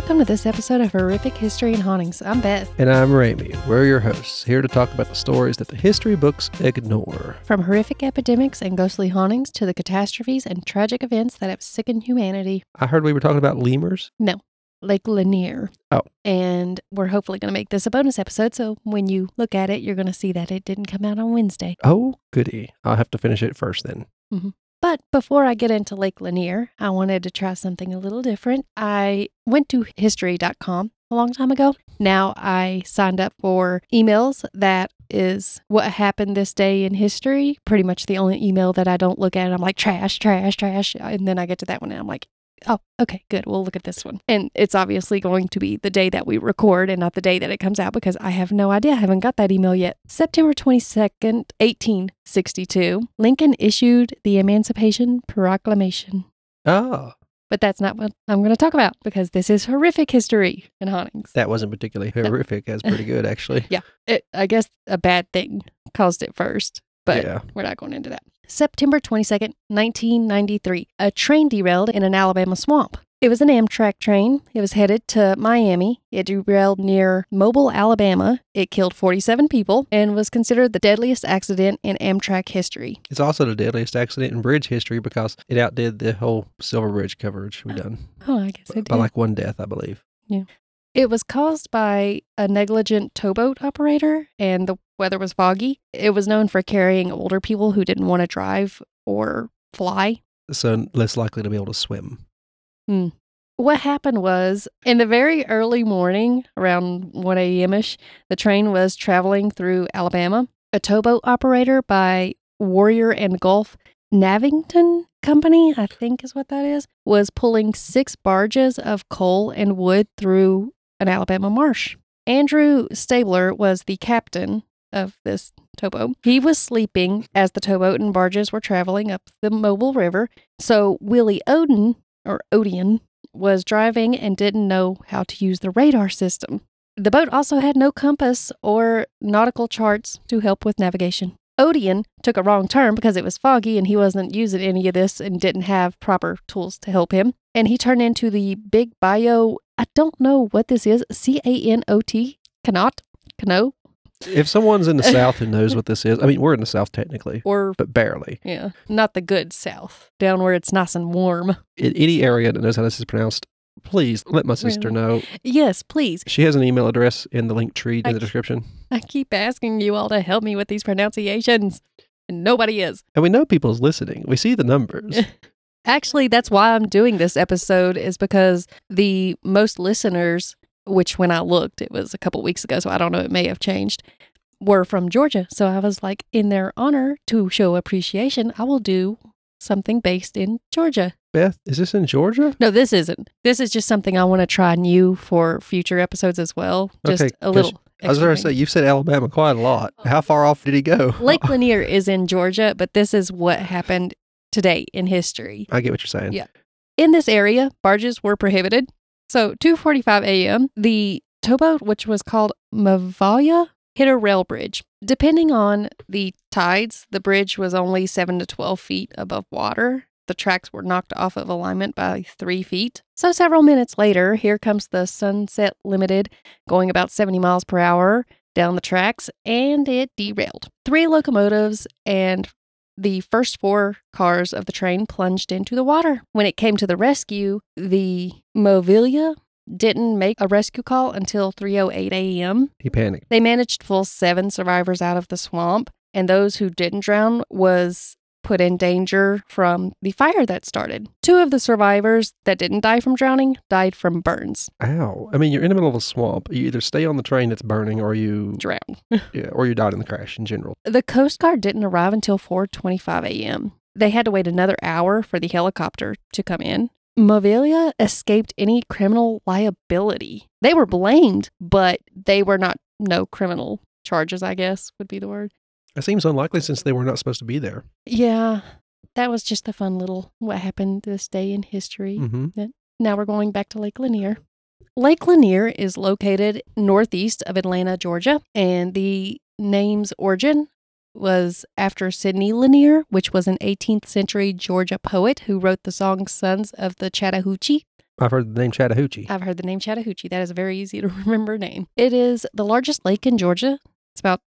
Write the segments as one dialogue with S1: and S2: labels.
S1: Welcome to this episode of Horrific History and Hauntings. I'm Beth.
S2: And I'm Ramy. We're your hosts, here to talk about the stories that the history books ignore.
S1: From horrific epidemics and ghostly hauntings to the catastrophes and tragic events that have sickened humanity.
S2: I heard we were talking about lemurs.
S1: No, Lake Lanier.
S2: Oh.
S1: And we're hopefully going to make this a bonus episode. So when you look at it, you're going to see that it didn't come out on Wednesday.
S2: Oh, goody. I'll have to finish it first then. Mm-hmm.
S1: But before I get into Lake Lanier, I wanted to try something a little different. I went to history.com a long time ago. Now I signed up for emails that is what happened this day in history. Pretty much the only email that I don't look at. I'm like, trash, trash, trash. And then I get to that one and I'm like, oh, okay, good. We'll look at this one. And it's obviously going to be the day that we record and not the day that it comes out because I have no idea. I haven't got that email yet. September 22nd, 1862, Lincoln issued the Emancipation Proclamation.
S2: Oh,
S1: But that's not what I'm going to talk about because this is horrific history and hauntings.
S2: that wasn't particularly horrific. That's pretty good, actually. Yeah.
S1: It, I guess a bad thing caused it first, but
S2: yeah.
S1: we're not going into that. September 22nd, 1993, a train derailed in an Alabama swamp. It was an Amtrak train. It was headed to Miami. It derailed near Mobile, Alabama. It killed 47 people and was considered the deadliest accident in Amtrak history.
S2: It's also the deadliest accident in bridge history because it outdid the whole Silver Bridge coverage we've oh, done
S1: Oh, I guess it
S2: by like one death, I believe.
S1: It was caused by a negligent towboat operator, and the weather was foggy. It was known for carrying older people who didn't want to drive or fly.
S2: So less likely to be able to swim. Hmm.
S1: What happened was in the very early morning, around 1 a.m. ish, the train was traveling through Alabama. A towboat operator by Warrior and Gulf Navington Company, I think is what that is, was pulling six barges of coal and wood through an Alabama marsh. Andrew Stabler was the captain of this towboat. He was sleeping as the towboat and barges were traveling up the Mobile River. So Willie Odin, or Odian, was driving and didn't know how to use the radar system. The boat also had no compass or nautical charts to help with navigation. Odian took a wrong turn because it was foggy and he wasn't using any of this and didn't have proper tools to help him. And he turned into the Big Bayou. I don't know what this is. C A N O T. Cannot. Cano.
S2: If someone's in the South who knows what this is, I mean, we're in the South technically,
S1: Or,
S2: but barely.
S1: yeah, not the good south, down where it's nice and warm.
S2: In any area that knows how this is pronounced, please let my sister
S1: Really?
S2: know.
S1: Yes, please.
S2: She has an email address in the link tree in
S1: I
S2: the description.
S1: I keep asking you all to help me with these pronunciations, and nobody is.
S2: And we know people's listening. We see the numbers.
S1: Actually, that's why I'm doing this episode is because the most listeners, which when I looked, it was a couple weeks ago, so I don't know, it may have changed, were from Georgia. So I was like, in their honor to show appreciation, I will do something based in Georgia.
S2: Beth, is this in Georgia?
S1: No, this isn't. This is just something I want to try new for future episodes as well. Just
S2: Okay,
S1: a little.
S2: I was going to say, you've said Alabama quite a lot. Oh. How far off did he go?
S1: Lake Lanier is in Georgia, but this is what happened today in history.
S2: I get what you're saying.
S1: Yeah. In this area, barges were prohibited. So, 2:45 a.m., the towboat, which was called Mauvilla, hit a rail bridge. Depending on the tides, the bridge was only 7 to 12 feet above water. The tracks were knocked off of alignment by 3 feet. So, several minutes later, here comes the Sunset Limited going about 70 miles per hour down the tracks and it derailed. Three locomotives and the first four cars of the train plunged into the water. When it came to the rescue, the Mauvilla didn't make a rescue call until 3:08 a.m.
S2: He panicked.
S1: They managed to pull 7 survivors out of the swamp, and those who didn't drown was put in danger from the fire that started. Two of the survivors that didn't die from drowning died from burns.
S2: Ow. I mean, you're in the middle of a swamp. You either stay on the train that's burning or you
S1: Drown.
S2: yeah, or you died in the crash in general.
S1: The Coast Guard didn't arrive until 4:25 a.m. They had to wait another hour for the helicopter to come in. Mauvilla escaped any criminal liability. They were blamed, but they were not no criminal charges, I guess would be the word.
S2: It seems unlikely since they were not supposed to be there.
S1: Yeah. That was just a fun little what happened this day in history.
S2: Mm-hmm.
S1: Now we're going back to Lake Lanier. Lake Lanier is located northeast of Atlanta, Georgia, and the name's origin was after Sidney Lanier, which was an 18th century Georgia poet who wrote the song Sons of the Chattahoochee.
S2: I've heard the name Chattahoochee.
S1: I've heard the name Chattahoochee. That is a very easy to remember name. It is the largest lake in Georgia. It's about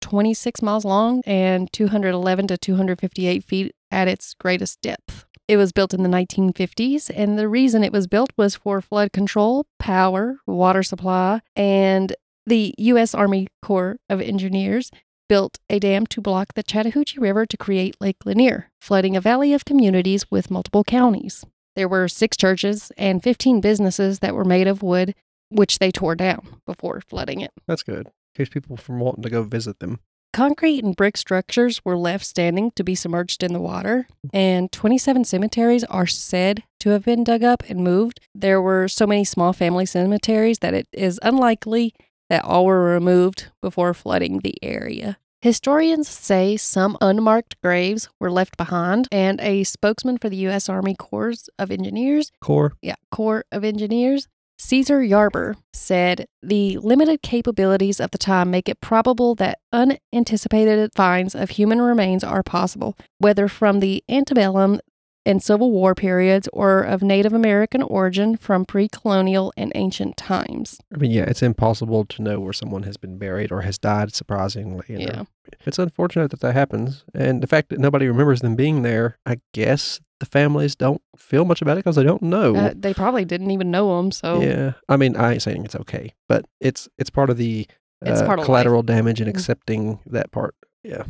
S1: 26 miles long and 211 to 258 feet at its greatest depth. It was built in the 1950s, and the reason it was built was for flood control, power, water supply, and the U.S. Army Corps of Engineers built a dam to block the Chattahoochee River to create Lake Lanier, flooding a valley of communities with multiple counties. There were six churches and 15 businesses that were made of wood, which they tore down before flooding it.
S2: That's good. Keeps people from wanting to go visit them.
S1: Concrete and brick structures were left standing to be submerged in the water, and 27 cemeteries are said to have been dug up and moved. There were so many small family cemeteries that it is unlikely that all were removed before flooding the area. Historians say some unmarked graves were left behind, and a spokesman for the U.S. Army Corps of Engineers
S2: Corps,
S1: yeah, Corps of Engineers, Caesar Yarber said the limited capabilities of the time make it probable that unanticipated finds of human remains are possible, whether from the antebellum and Civil War periods or of Native American origin from pre colonial and ancient times.
S2: I mean, yeah, it's impossible to know where someone has been buried or has died, surprisingly. know.
S1: Yeah.
S2: It's unfortunate that that happens. And the fact that nobody remembers them being there, I guess the families don't feel much about it because they don't know.
S1: Uh, they probably didn't even know them, so
S2: Yeah. I mean, I ain't saying it's okay, but it's it's part of the
S1: It's
S2: uh,
S1: part of life.
S2: collateral damage and
S1: Mhm.
S2: accepting that part. Yeah.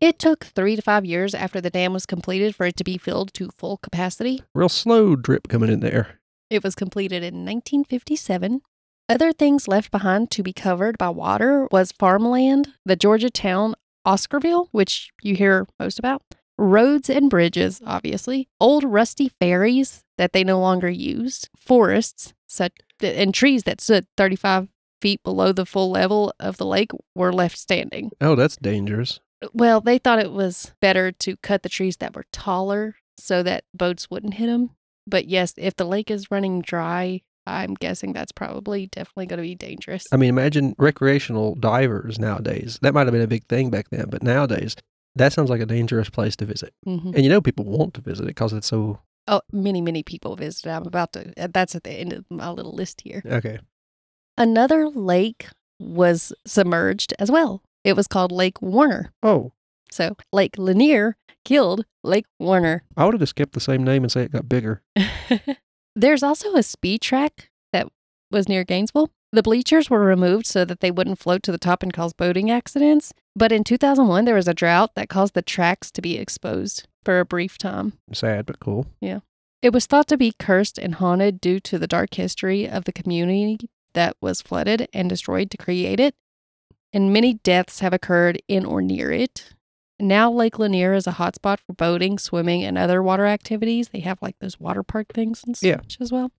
S1: it took three to five years after the dam was completed for it to be filled to full capacity.
S2: Real slow drip coming in there.
S1: It was completed in 1957. Other things left behind to be covered by water was farmland, the Georgia town Oscarville, which you hear most about, roads and bridges, obviously, old rusty ferries that they no longer used, forests, such and trees that stood 35 feet below the full level of the lake were left standing.
S2: Oh, that's dangerous.
S1: Well, they thought it was better to cut the trees that were taller so that boats wouldn't hit them. But yes, if the lake is running dry, I'm guessing that's probably definitely going to be dangerous.
S2: I mean, imagine recreational divers nowadays. That might have been a big thing back then, but nowadays, that sounds like a dangerous place to visit.
S1: hmm
S2: And you know, people want to visit it because it's so.
S1: Oh, many, many people visited. I'm about to, uh, that's at the end of my little list here.
S2: Okay.
S1: Another lake was submerged as well. It was called Lake Warner.
S2: Oh,
S1: So Lake Lanier killed Lake Warner.
S2: I would have just kept the same name and say it got bigger.
S1: There's also a speed track that was near Gainesville. The bleachers were removed so that they wouldn't float to the top and cause boating accidents. But in 2001, there was a drought that caused the tracks to be exposed for a brief time.
S2: Sad, but cool. Yeah.
S1: It was thought to be cursed and haunted due to the dark history of the community that was flooded and destroyed to create it. And many deaths have occurred in or near it. Now, Lake Lanier is a hotspot for boating, swimming, and other water activities. They have like those water park things and
S2: Yeah.
S1: such as well.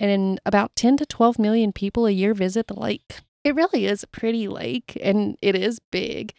S1: And about 10 to 12 million people a year visit the lake. It really is a pretty lake and it is big.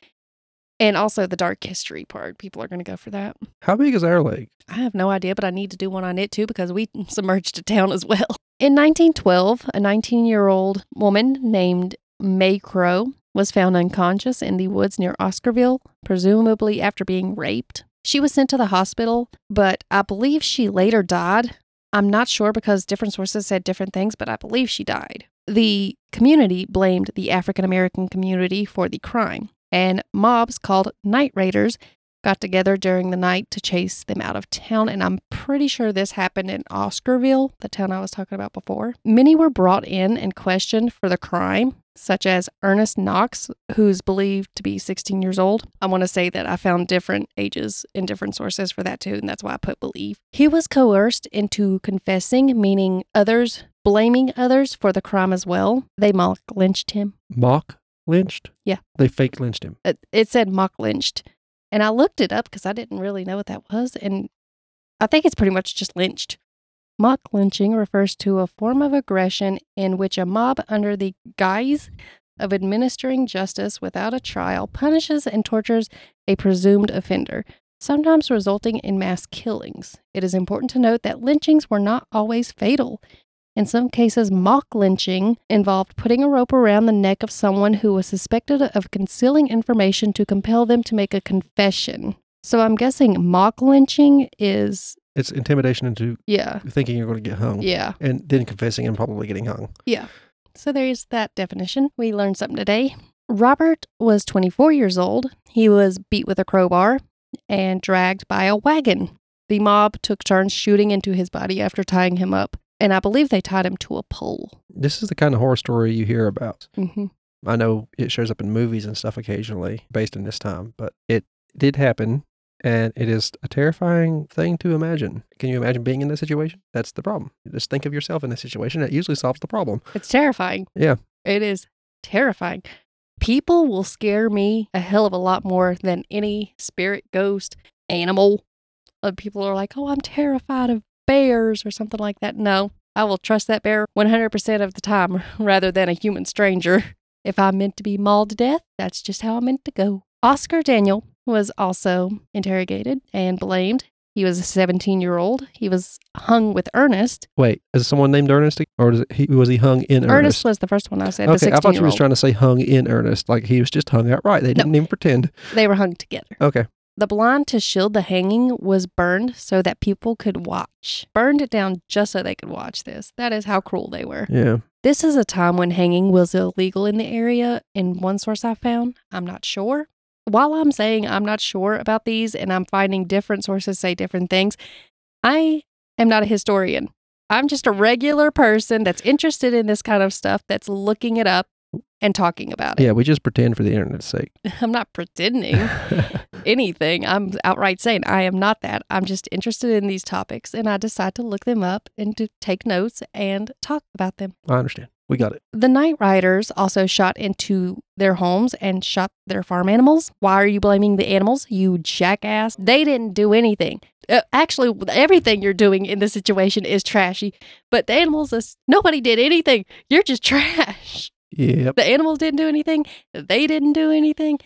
S1: And also the dark history part. People are going to go for that.
S2: How big is our lake?
S1: I have no idea, but I need to do one on it too because we submerged a town as well. In 1912, a 19 year old woman named May Crow was found unconscious in the woods near Oscarville, presumably after being raped. She was sent to the hospital, but I believe she later died. I'm not sure because different sources said different things, but I believe she died. The community blamed the African American community for the crime, and mobs called night raiders got together during the night to chase them out of town. And I'm pretty sure this happened in Oscarville, the town I was talking about before. Many were brought in and questioned for the crime, such as Ernest Knox, who's believed to be 16 years old. I want to say that I found different ages in different sources for that too, and that's why I put believe. He was coerced into confessing, meaning others blaming others for the crime as well. They mock lynched him.
S2: Mock lynched?
S1: Yeah.
S2: They fake lynched him.
S1: it, it said mock lynched. And I looked it up because I didn't really know what that was. And I think it's pretty much just lynched. Mock lynching refers to a form of aggression in which a mob, under the guise of administering justice without a trial, punishes and tortures a presumed offender, sometimes resulting in mass killings. It is important to note that lynchings were not always fatal. In some cases, mock lynching involved putting a rope around the neck of someone who was suspected of concealing information to compel them to make a confession. So I'm guessing mock lynching is
S2: It's intimidation into
S1: Yeah.
S2: thinking you're going to get hung.
S1: Yeah.
S2: And then confessing and probably getting hung. Yeah.
S1: So there's that definition. We learned something today. Robert was 24 years old. He was beat with a crowbar and dragged by a wagon. The mob took turns shooting into his body after tying him up, and I believe they tied him to a pole.
S2: This is the kind of horror story you hear about.
S1: hmm
S2: I know it shows up in movies and stuff occasionally based in this time, but it did happen and it is a terrifying thing to imagine. Can you imagine being in that situation? That's the problem. Just think of yourself in this situation. That usually solves the problem.
S1: It's terrifying.
S2: Yeah.
S1: It is terrifying. People will scare me a hell of a lot more than any spirit, ghost, animal. People are like, oh, I'm terrified of bears or something like that. No, I will trust that bear 100% of the time rather than a human stranger. If I'm meant to be mauled to death, that's just how I'm meant to go. Oscar Daniel was also interrogated and blamed. He was a 17 year old. He was hung with Ernest.
S2: Wait, is someone named Ernest or is it, he, was he hung in
S1: Ernest,
S2: earnest?
S1: was the first one I said. the
S2: Okay, I thought you was trying to say hung in earnest, like he was just hung outright. They didn't even pretend.
S1: They were hung together.
S2: Okay,
S1: The blind to shield the hanging was burned so that people could watch. Burned it down just so they could watch this. That is how cruel they were.
S2: yeah.
S1: This is a time when hanging was illegal in the area. In one source I found, I'm not sure. While I'm saying I'm not sure about these and I'm finding different sources say different things, I am not a historian. I'm just a regular person that's interested in this kind of stuff that's looking it up and talking about it.
S2: Yeah, we just pretend for the internet's sake.
S1: I'm not pretending anything. I'm outright saying I am not that. I'm just interested in these topics and I decide to look them up and to take notes and talk about them.
S2: I understand. We got it.
S1: The night riders also shot into their homes and shot their farm animals. Why are you blaming the animals? You jackass. They didn't do anything. Uh, actually, everything you're doing in this situation is trashy, but the animals, is, nobody did anything. You're just trash.
S2: Yep.
S1: The animals didn't do anything. They didn't do anything.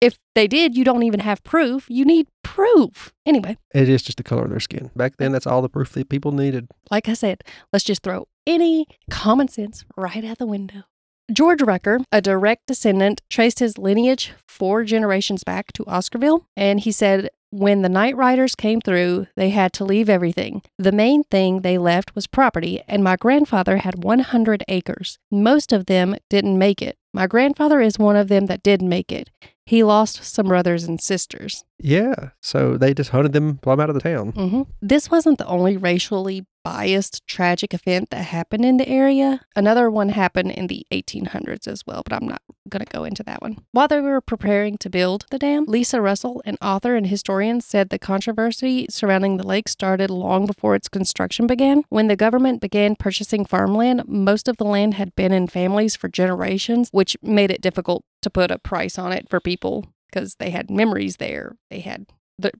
S1: If they did, you don't even have proof. You need proof. Anyway,
S2: It is just the color of their skin. Back then, that's all the proof that people needed.
S1: like I said, let's just throw any common sense right out the window. George Rucker, a direct descendant, traced his lineage four generations back to Oscarville, and he said when the Night Riders came through, they had to leave everything. The main thing they left was property, and my grandfather had 100 acres. Most of them didn't make it. My grandfather is one of them that did make it. He lost some brothers and sisters.
S2: Yeah. So they just hunted them plumb out of the town.
S1: hmm This wasn't the only racially biased tragic event that happened in the area. Another one happened in the 1800s as well, but I'm not going to go into that one. While they were preparing to build the dam, Lisa Russell, an author and historian, said the controversy surrounding the lake started long before its construction began. When the government began purchasing farmland, most of the land had been in families for generations, which made it difficult to put a price on it for people because they had memories there. They had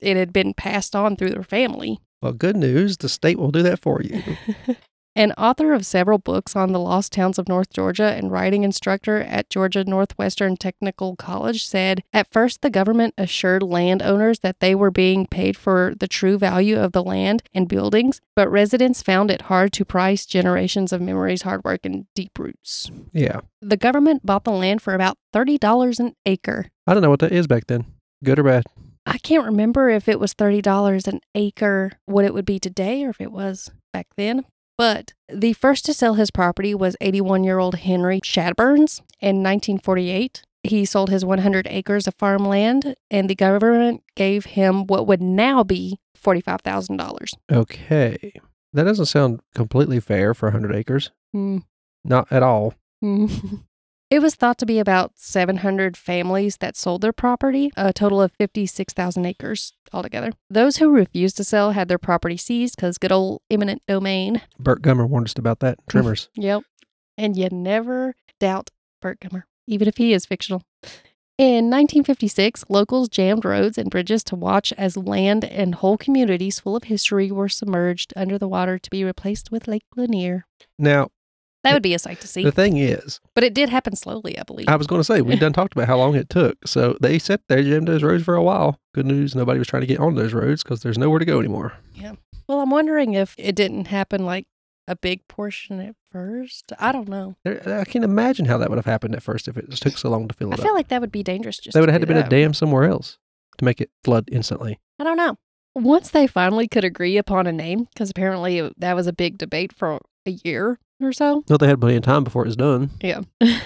S1: it had been passed on through their family.
S2: Well, good news. The state will do that for you.
S1: An author of several books on the lost towns of North Georgia and writing instructor at Georgia Northwestern Technical College said At first, the government assured landowners that they were being paid for the true value of the land and buildings, but residents found it hard to price generations of memories, hard work, and deep roots.
S2: yeah.
S1: The government bought the land for about $30 an acre.
S2: I don't know what that is back then. Good or bad?
S1: I can't remember if it was $30 an acre, what it would be today, or if it was back then. But the first to sell his property was 81 year old Henry Shadburns in 1948. He sold his 100 acres of farmland, and the government gave him what would now be $45,000.
S2: Okay. That doesn't sound completely fair for 100 acres. Hmm. Not at all. Hmm.
S1: It was thought to be about 700 families that sold their property, a total of 56,000 acres altogether. Those who refused to sell had their property seized because good old eminent domain.
S2: Burt Gummer warned us about that. Tremors.
S1: Yep. And you never doubt Burt Gummer, even if he is fictional. In 1956, locals jammed roads and bridges to watch as land and whole communities full of history were submerged under the water to be replaced with Lake Lanier.
S2: now,
S1: That would be a sight to see.
S2: the thing is,
S1: But it did happen slowly, I believe.
S2: I was going to say, we've done talked about how long it took. So they sat there, jammed those roads for a while. Good news, nobody was trying to get on those roads because there's nowhere to go anymore. Yeah.
S1: Well, I'm wondering if it didn't happen like a big portion at first. I don't know.
S2: There, I can't imagine how that would have happened at first if it just took so long to fill it
S1: I
S2: it
S1: feel like that would be dangerous. Just
S2: They would have had to been a dam somewhere else to make it flood instantly.
S1: I don't know. once they finally could agree upon a name, because apparently that was a big debate for a year or so.
S2: No, they had plenty of time before it was done.
S1: Yeah.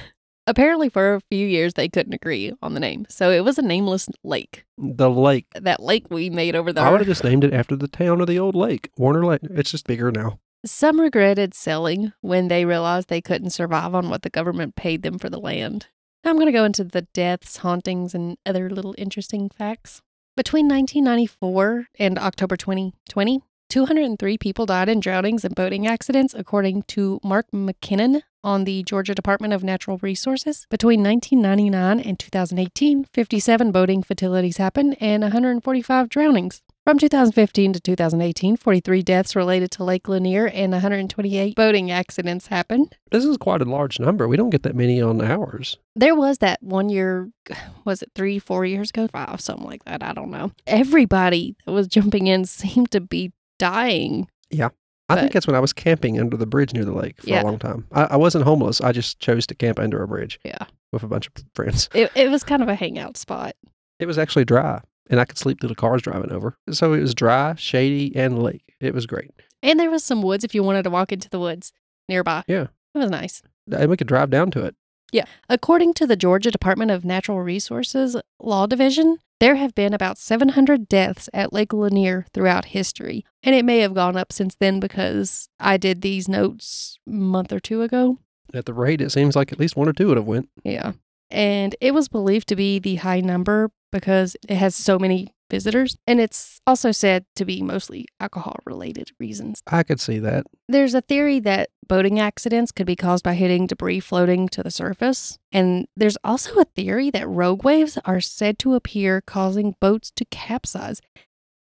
S1: apparently for a few years they couldn't agree on the name. So it was a nameless lake.
S2: The lake.
S1: That lake we made over there.
S2: I would have just named it after the town of the old lake, Warner Lake. It's just bigger now.
S1: Some regretted selling when they realized they couldn't survive on what the government paid them for the land. Now I'm going to go into the deaths, hauntings, and other little interesting facts. Between 1994 and October 2020, 203 people died in drownings and boating accidents, according to Mark McKinnon on the Georgia Department of Natural Resources. Between 1999 and 2018, 57 boating fatalities happened and 145 drownings. From 2015 to 2018, 43 deaths related to Lake Lanier and 128 boating accidents happened.
S2: This is quite a large number. We don't get that many on ours.
S1: There was that one year, was it three, four years ago? Five, something like that. I don't know. Everybody that was jumping in seemed to be dying. Yeah.
S2: I think
S1: But-
S2: that's when I was camping under the bridge near the lake for
S1: Yeah.
S2: a long time. I, I wasn't homeless. I just chose to camp under a bridge
S1: Yeah.
S2: with a bunch of friends.
S1: It, it was kind of a hangout spot.
S2: It was actually dry, and I could sleep through the cars driving over. So it was dry, shady, and lake. It was great.
S1: And there was some woods if you wanted to walk into the woods nearby.
S2: Yeah.
S1: It was nice.
S2: Uh, and we could drive down to it. Yeah.
S1: According to the Georgia Department of Natural Resources Law Division, there have been about 700 deaths at Lake Lanier throughout history. And it may have gone up since then because I did these notes a month or two ago.
S2: At the rate, it seems like at least one or two would have went.
S1: Yeah. And it was believed to be the high number because it has so many visitors. And it's also said to be mostly alcohol related reasons.
S2: I could see that.
S1: There's a theory that boating accidents could be caused by hitting debris floating to the surface. And there's also a theory that rogue waves are said to appear causing boats to capsize,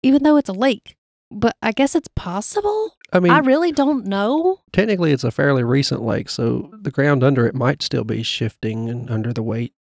S1: even though it's a lake. But I guess it's possible.
S2: I mean,
S1: I really don't know.
S2: technically, it's a fairly recent lake, so the ground under it might still be shifting and under the weight.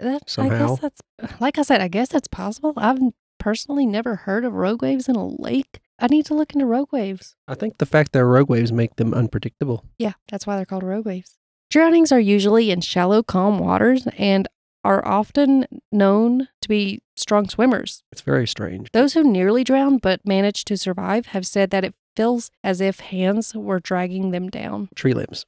S1: That, I
S2: Somehow.
S1: guess that's, like I said, I guess that's possible. I've personally never heard of rogue waves in a lake. I need to look into rogue waves.
S2: I think the fact they're rogue waves make them unpredictable.
S1: Yeah, that's why they're called rogue waves. Drownings are usually in shallow, calm waters and are often known to be strong swimmers.
S2: It's very strange.
S1: Those who nearly drown but manage to survive have said that it feels as if hands were dragging them down.
S2: Tree limbs.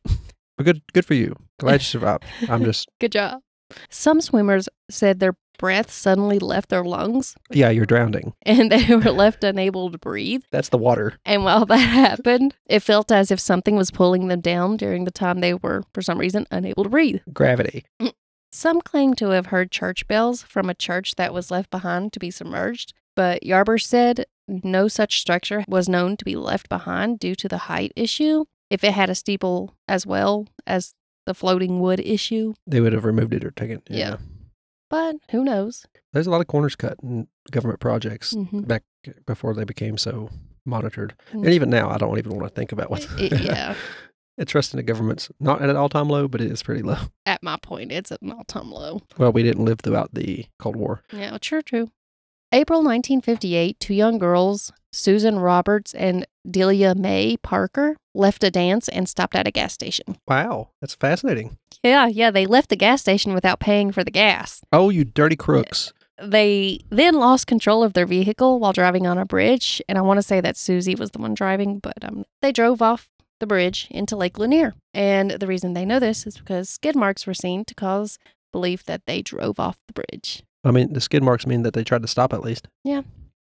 S2: but good, good for you. Glad you survived. I'm just,
S1: Good job. Some swimmers said their breath suddenly left their lungs
S2: yeah, you're drowning.
S1: and they were left unable to breathe.
S2: That's the water.
S1: And while that happened, it felt as if something was pulling them down during the time they were, for some reason, unable to breathe.
S2: Gravity. Mm.
S1: Some claim to have heard church bells from a church that was left behind to be submerged, but Yarber said no such structure was known to be left behind due to the height issue. If it had a steeple as well as the floating wood issue,
S2: They would have removed it or taken it.
S1: Yeah. But who knows?
S2: There's a lot of corners cut in government projects
S1: Mhm.
S2: back before they became so monitored.
S1: Mm.
S2: And even now, I don't even want to think about what's.
S1: I- yeah.
S2: It's trust in the government's not at an all time low, but it is pretty low.
S1: At my point, it's at an all time low.
S2: Well, we didn't live throughout the Cold War.
S1: Yeah, true, true. April 1958, two young girls, Susan Roberts and Delia May Parker, left a dance and stopped at a gas station.
S2: Wow, that's fascinating.
S1: Yeah, yeah, they left the gas station without paying for the gas.
S2: Oh, you dirty crooks.
S1: They then lost control of their vehicle while driving on a bridge, and I want to say that Susie was the one driving, but um, they drove off the bridge into Lake Lanier. And the reason they know this is because skid marks were seen to cause belief that they drove off the bridge.
S2: I mean, the skid marks mean that they tried to stop at least.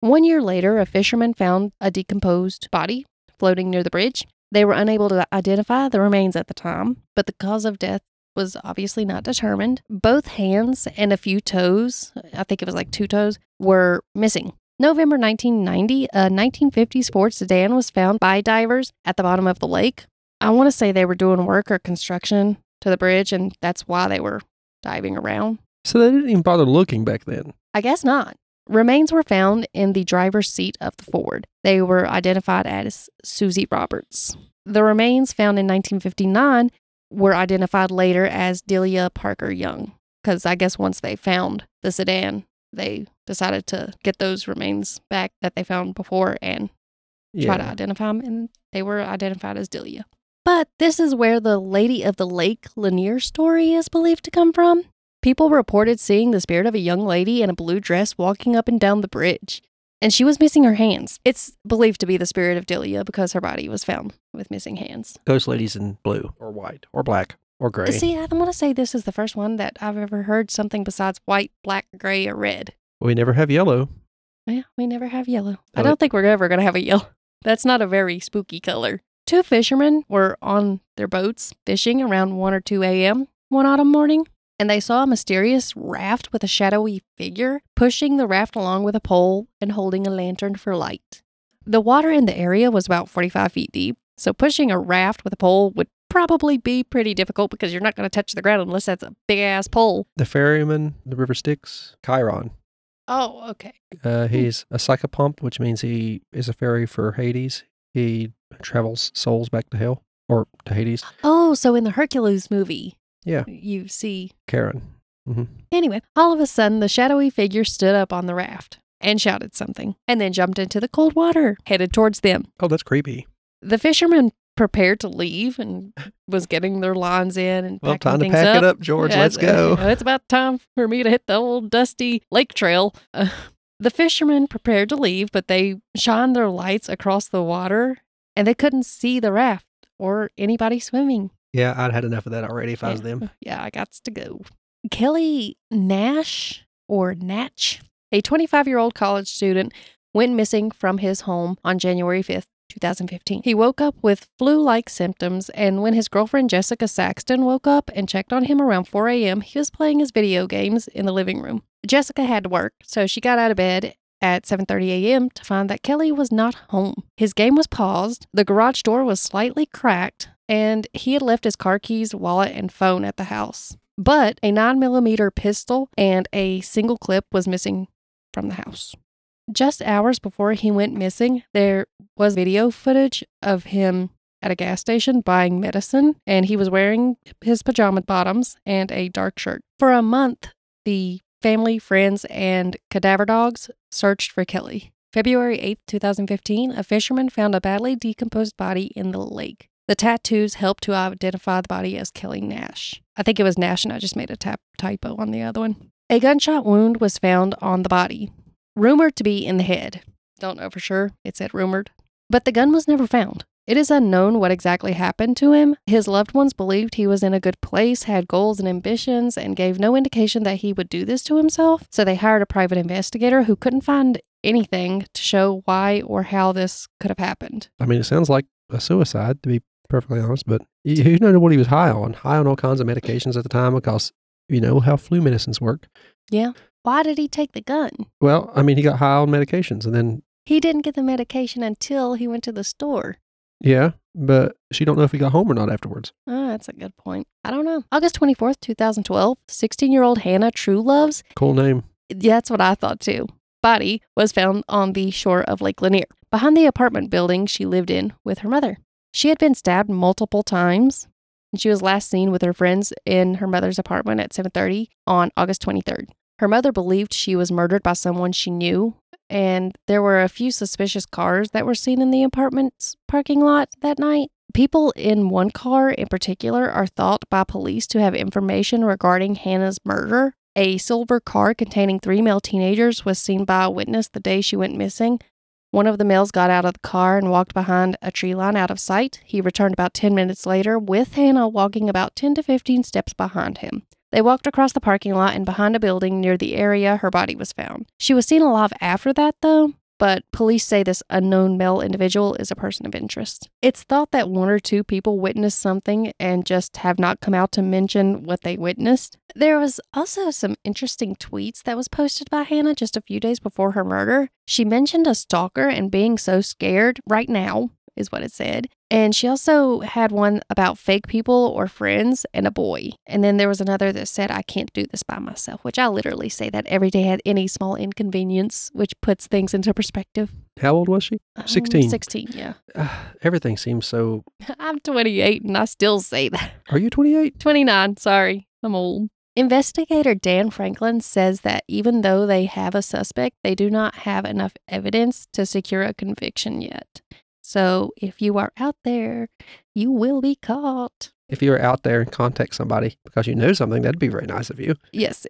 S1: One year later, a fisherman found a decomposed body floating near the bridge. They were unable to identify the remains at the time, but the cause of death was obviously not determined. Both hands and a few toes, I think it was like two toes, were missing. November 1990, a 1950s Ford sedan was found by divers at the bottom of the lake. I want to say they were doing work or construction to the bridge, and that's why they were diving around.
S2: So they didn't even bother looking back then.
S1: I guess not. Remains were found in the driver's seat of the Ford. They were identified as Susie Roberts. The remains found in 1959 were identified later as Delia Parker Young, because I guess once they found the sedan, they decided to get those remains back that they found before and try to identify them, and they were identified as Delia. But this is where the Lady of the Lake Lanier story is believed to come from. People reported seeing the spirit of a young lady in a blue dress walking up and down the bridge. and she was missing her hands. It's believed to be the spirit of Delia because her body was found with missing hands.
S2: Ghost ladies in blue or white or black or gray.
S1: See, I want to say this is the first one that I've ever heard something besides white, black, gray, or red.
S2: We never have yellow.
S1: Yeah, we never have yellow. I
S2: Oh,
S1: don't think we're ever going to have a yellow. That's not a very spooky color. Two fishermen were on their boats fishing around 1 or 2 a.m. one autumn morning, and they saw a mysterious raft with a shadowy figure pushing the raft along with a pole and holding a lantern for light. The water in the area was about 45 feet deep, so pushing a raft with a pole would probably be pretty difficult because you're not going to touch the ground unless that's a big ass pole.
S2: The ferryman, the river Styx, Chiron.
S1: Oh, okay.
S2: Uh, he's a psychopomp, which means he is a ferry for Hades. He travels souls back to hell or to Hades.
S1: Oh, so in the Hercules movie,
S2: Yeah.
S1: you see
S2: Charon. hmm
S1: Anyway, all of a sudden, the shadowy figure stood up on the raft and shouted something, and then jumped into the cold water, headed towards them.
S2: Oh, that's creepy.
S1: The fishermen prepared to leave and was getting their lines in and
S2: Well, time to pack
S1: up.
S2: it up, George.
S1: Yeah,
S2: Let's go.
S1: uh, It's about time for me to hit the old dusty lake trail. Uh, the fishermen prepared to leave, but they shined their lights across the water, and they couldn't see the raft or anybody swimming.
S2: Yeah, I'd had enough of that already if I was them.
S1: Yeah, I got to go. Kelly Nash or Natch, a 25 year old college student, went missing from his home on January 5th. 2015. He woke up with flu like symptoms, and when his girlfriend Jessica Saxton woke up and checked on him around 4 a.m., he was playing his video games in the living room. Jessica had to work, so she got out of bed at 7:30 a.m. to find that Kelly was not home. His game was paused, the garage door was slightly cracked, and he had left his car keys, wallet, and phone at the house. But a 9mm pistol and a single clip was missing from the house. Just hours before he went missing, there was video footage of him at a gas station buying medicine, and he was wearing his pajama bottoms and a dark shirt. For a month, the family, friends, and cadaver dogs searched for Kelly. February 8, 2015, a fisherman found a badly decomposed body in the lake. The tattoos helped to identify the body as Kelly Nash. I think it was Nash, and I just made a tap typo on the other one. A gunshot wound was found on the body, rumored to be in the head. Don't know for sure, it said rumored. But the gun was never found. It is unknown what exactly happened to him. His loved ones believed he was in a good place, had goals and ambitions, and gave no indication that he would do this to himself. So they hired a private investigator who couldn't find anything to show why or how this could have happened.
S2: I mean, it sounds like a suicide, to be perfectly honest, but who knows what he was high on? High on all kinds of medications at the time because you know how flu medicines work. Yeah.
S1: Why did he take the gun?
S2: Well, I mean, he got high on medications and then,
S1: He didn't get the medication until he went to the store.
S2: Yeah, but she don't know if he got home or not afterwards.
S1: Oh, that's a good point. I don't know. August 24th, 2012, 16 year old Hannah Truelove's,
S2: Cool name.
S1: Yeah, that's what I thought too. Body was found on the shore of Lake Lanier, behind the apartment building she lived in with her mother. She had been stabbed multiple times, and she was last seen with her friends in her mother's apartment at 7:30 on August 23rd. Her mother believed she was murdered by someone she knew, and there were a few suspicious cars that were seen in the apartment's parking lot that night. People in one car in particular are thought by police to have information regarding Hannah's murder. A silver car containing three male teenagers was seen by a witness the day she went missing. One of the males got out of the car and walked behind a tree line out of sight. He returned about 10 minutes later with Hannah walking about 10 to 15 steps behind him. They walked across the parking lot and behind a building near the area her body was found. She was seen alive after that, though, but police say this unknown male individual is a person of interest. It's thought that one or two people witnessed something and just have not come out to mention what they witnessed. There was also some interesting tweets that was posted by Hannah just a few days before her murder. She mentioned a stalker and being so scared right now is what it said. And she also had one about fake people or friends and a boy. And then there was another that said, I can't do this by myself, which I literally say that every day at any small inconvenience, which puts things into perspective.
S2: How old was she?
S1: Um,
S2: 16.
S1: 16, yeah.
S2: Uh, everything seems so.
S1: I'm 28 and I still say that.
S2: Are you 28?
S1: 29, sorry, I'm old. Investigator Dan Franklin says that even though they have a suspect, they do not have enough evidence to secure a conviction yet. So if you are out there, you will be caught.
S2: If you're out there and contact somebody because you know something, that'd be very nice of you.
S1: Yes,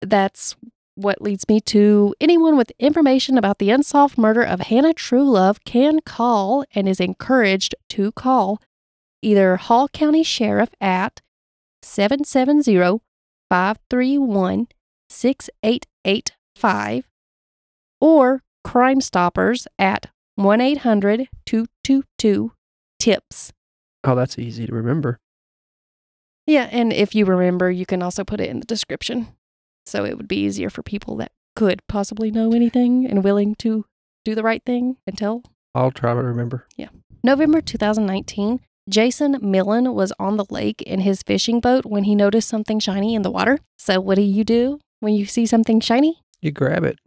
S1: that's what leads me to anyone with information about the unsolved murder of Hannah Truelove can call and is encouraged to call either Hall County Sheriff at 770 531 6885 or Crime Stoppers at 1 800 222 TIPS.
S2: Oh, that's easy to remember.
S1: Yeah, and if you remember, you can also put it in the description. So it would be easier for people that could possibly know anything and willing to do the right thing and tell.
S2: I'll try to remember. Yeah.
S1: November 2019, Jason Millen was on the lake in his fishing boat when he noticed something shiny in the water. So, what do you do when you see something shiny?
S2: You grab it.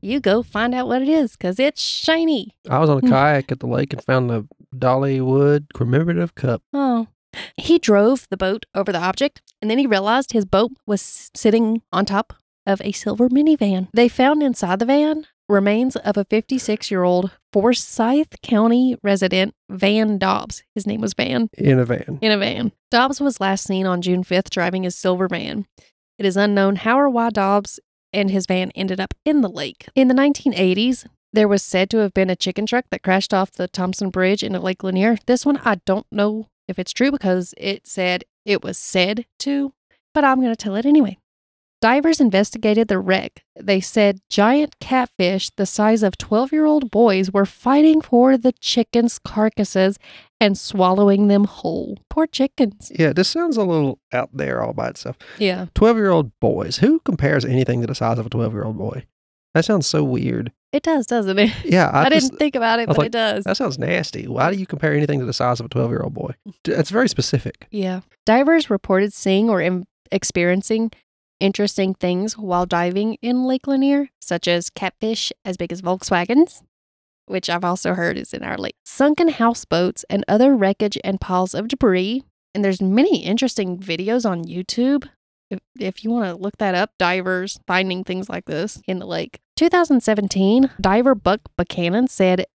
S1: You go find out what it is because it's shiny.
S2: I was on a
S1: Hmm.
S2: kayak at the lake and found a Dollywood commemorative cup.
S1: Oh. He drove the boat over the object and then he realized his boat was sitting on top of a silver minivan. They found inside the van remains of a 56 year old Forsyth County resident, Van Dobbs. His name was Van.
S2: in a van.
S1: in a van. Dobbs was last seen on June 5th driving his silver van. It is unknown how or why Dobbs and his van ended up in the lake. In the 1980s, there was said to have been a chicken truck that crashed off the Thompson Bridge into Lake Lanier. This one, I don't know if it's true because it said it was said to, but I'm going to tell it anyway. Divers investigated the wreck. They said giant catfish the size of 12 year old boys were fighting for the chickens' carcasses and swallowing them whole. Poor chickens.
S2: Yeah, this sounds a little out there all by itself.
S1: Yeah.
S2: 12 year old boys. Who compares anything to the size of a 12 year old boy? That sounds so weird.
S1: It does, doesn't it?
S2: Yeah, I,
S1: I,
S2: just-
S1: didn't think about it, but
S2: like,
S1: it does.
S2: That sounds nasty. Why do you compare anything to the size of a 12 year old boy? That's very specific.
S1: Yeah. Divers reported seeing or em- experiencing interesting things while diving in Lake Lanier, such as catfish as big as Volkswagens, which I've also heard is in our lake, sunken houseboats, and other wreckage and piles of debris. And there's many interesting videos on YouTube. If, if you want to look that up, divers finding things like this in the lake. 2017, diver Buck Buchanan said,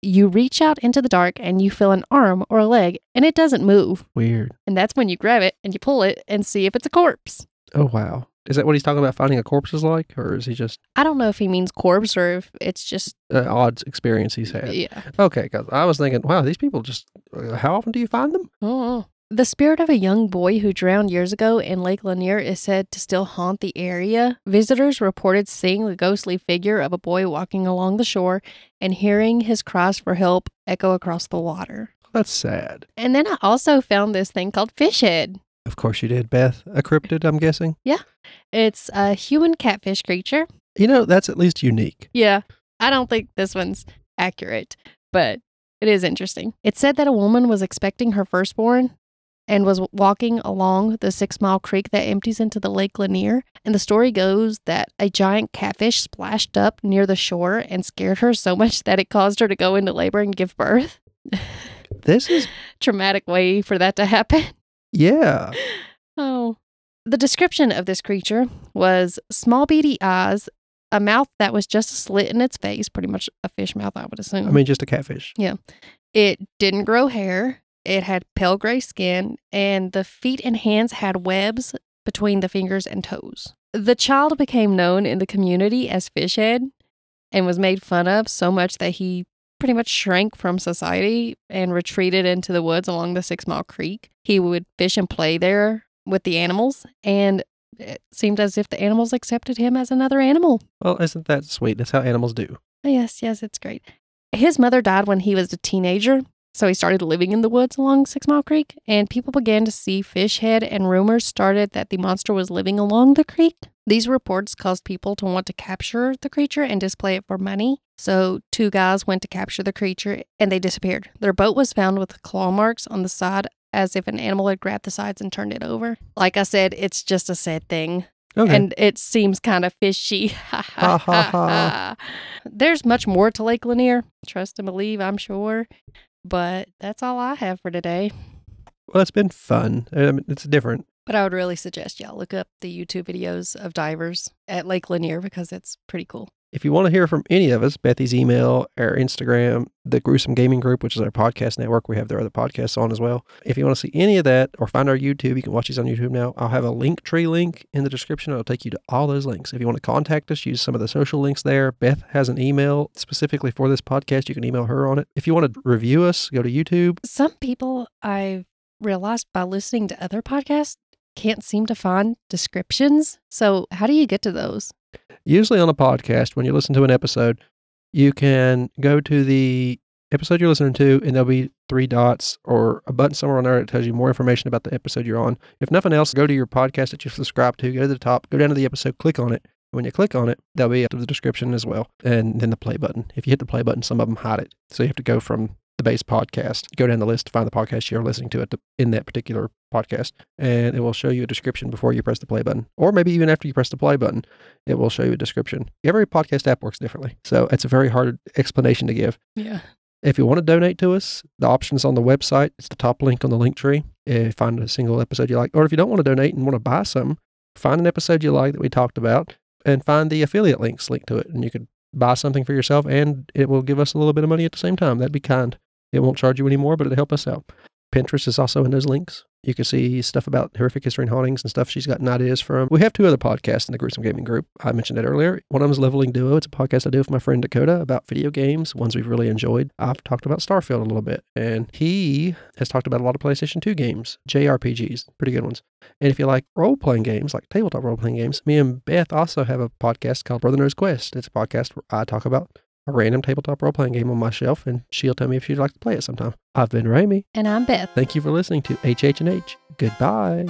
S1: You reach out into the dark and you feel an arm or a leg, and it doesn't move.
S2: Weird.
S1: And that's when you grab it and you pull it and see if it's a corpse.
S2: Oh, wow. Is that what he's talking about finding a corpse is like? Or is he just
S1: I don't know if he means corpse or if it's just
S2: an odd experience he's had?
S1: yeah.
S2: Okay, because I was thinking, wow, these people just, uh, how often do you find them?
S1: Oh. The spirit of a young boy who drowned years ago in Lake Lanier is said to still haunt the area. Visitors reported seeing the ghostly figure of a boy walking along the shore and hearing his cries for help echo across the water.
S2: That's sad.
S1: And then I also found this thing called fish head.
S2: Of course you did, Beth. A cryptid, I'm guessing. Yeah.
S1: It's a human catfish creature.
S2: You know, that's at least unique.
S1: Yeah. I don't think this one's accurate, but it is interesting. It said that a woman was expecting her firstborn and was walking along the six mile creek that empties into the Lake Lanier. And the story goes that a giant catfish splashed up near the shore and scared her so much that it caused her to go into labor and give birth.
S2: This is,
S1: Traumatic way for that to happen.
S2: Yeah.
S1: Oh. The description of this creature was small beady eyes, a mouth that was just a slit in its face, pretty much a fish mouth, I would assume.
S2: I mean, just a catfish. Yeah.
S1: It didn't grow hair. It had pale gray skin, and the feet and hands had webs between the fingers and toes. The child became known in the community as Fishhead and was made fun of so much that he pretty much shrank from society and retreated into the woods along the Six Mile Creek. He would fish and play there with the animals, and it seemed as if the animals accepted him as another animal.
S2: Well, isn't that sweet? That's how animals do.
S1: Yes, yes, it's great. His mother died when he was a teenager, so he started living in the woods along Six Mile Creek, and people began to see fish head, and rumors started that the monster was living along the creek. These reports caused people to want to capture the creature and display it for money. So, two guys went to capture the creature and they disappeared. Their boat was found with claw marks on the side as if an animal had grabbed the sides and turned it over. Like I said, it's just a sad thing
S2: Okay.
S1: and it seems kind of fishy.
S2: Ha Ha, ha.
S1: There's much more to Lake Lanier. Trust and believe, I'm sure. But that's all I have for today.
S2: well, it's been fun. I mean, it's different.
S1: But I would really suggest y'all look up the YouTube videos of divers at Lake Lanier because it's pretty cool.
S2: If you want to hear from any of us, Bethy's email, our Instagram, the Gruesome Gaming Group, which is our podcast network, we have their other podcasts on as well. If you want to see any of that or find our YouTube, you can watch these on YouTube now. I'll have a link tree link in the description. It'll take you to all those links. If you want to contact us, use some of the social links there. Beth has an email specifically for this podcast. You can email her on it. If you want to review us, go to YouTube.
S1: Some people I've realized by listening to other podcasts can't seem to find descriptions. So, how do you get to those?
S2: Usually on a podcast, when you listen to an episode, you can go to the episode you're listening to, and there'll be three dots or a button somewhere on there that tells you more information about the episode you're on. If nothing else, go to your podcast that you subscribe to, go to the top, go down to the episode, click on it. When you click on it, there'll be up to the description as well, and then the play button. If you hit the play button, some of them hide it, so you have to go from the base podcast, go down the list to find the podcast you're listening to at the, in that particular podcast, and it will show you a description before you press the play button, or maybe even after you press the play button, it will show you a description. Every podcast app works differently, so it's a very hard explanation to give.
S1: Yeah.
S2: If you want to donate to us, the option's on the website. It's the top link on the link tree. If find a single episode you like, or if you don't want to donate and want to buy some, find an episode you like that we talked about, and find the affiliate links linked to it, and you could buy something for yourself, and it will give us a little bit of money at the same time. That'd be kind. It won't charge you anymore, but it'll help us out. Pinterest is also in those links. You can see stuff about horrific history and hauntings and stuff she's gotten ideas from. We have two other podcasts in the Gruesome Gaming Group. I mentioned it earlier. One of them is Leveling Duo. It's a podcast I do with my friend Dakota about video games, ones we've really enjoyed. I've talked about Starfield a little bit, and he has talked about a lot of PlayStation 2 games, JRPGs, pretty good ones. And if you like role playing games, like tabletop role playing games, me and Beth also have a podcast called Brother Knows Quest. It's a podcast where I talk about a random tabletop role playing game on my shelf, and she'll tell me if she'd like to play it sometime. I've been Rami.
S1: And I'm Beth.
S2: Thank you for listening to HH and H. Goodbye.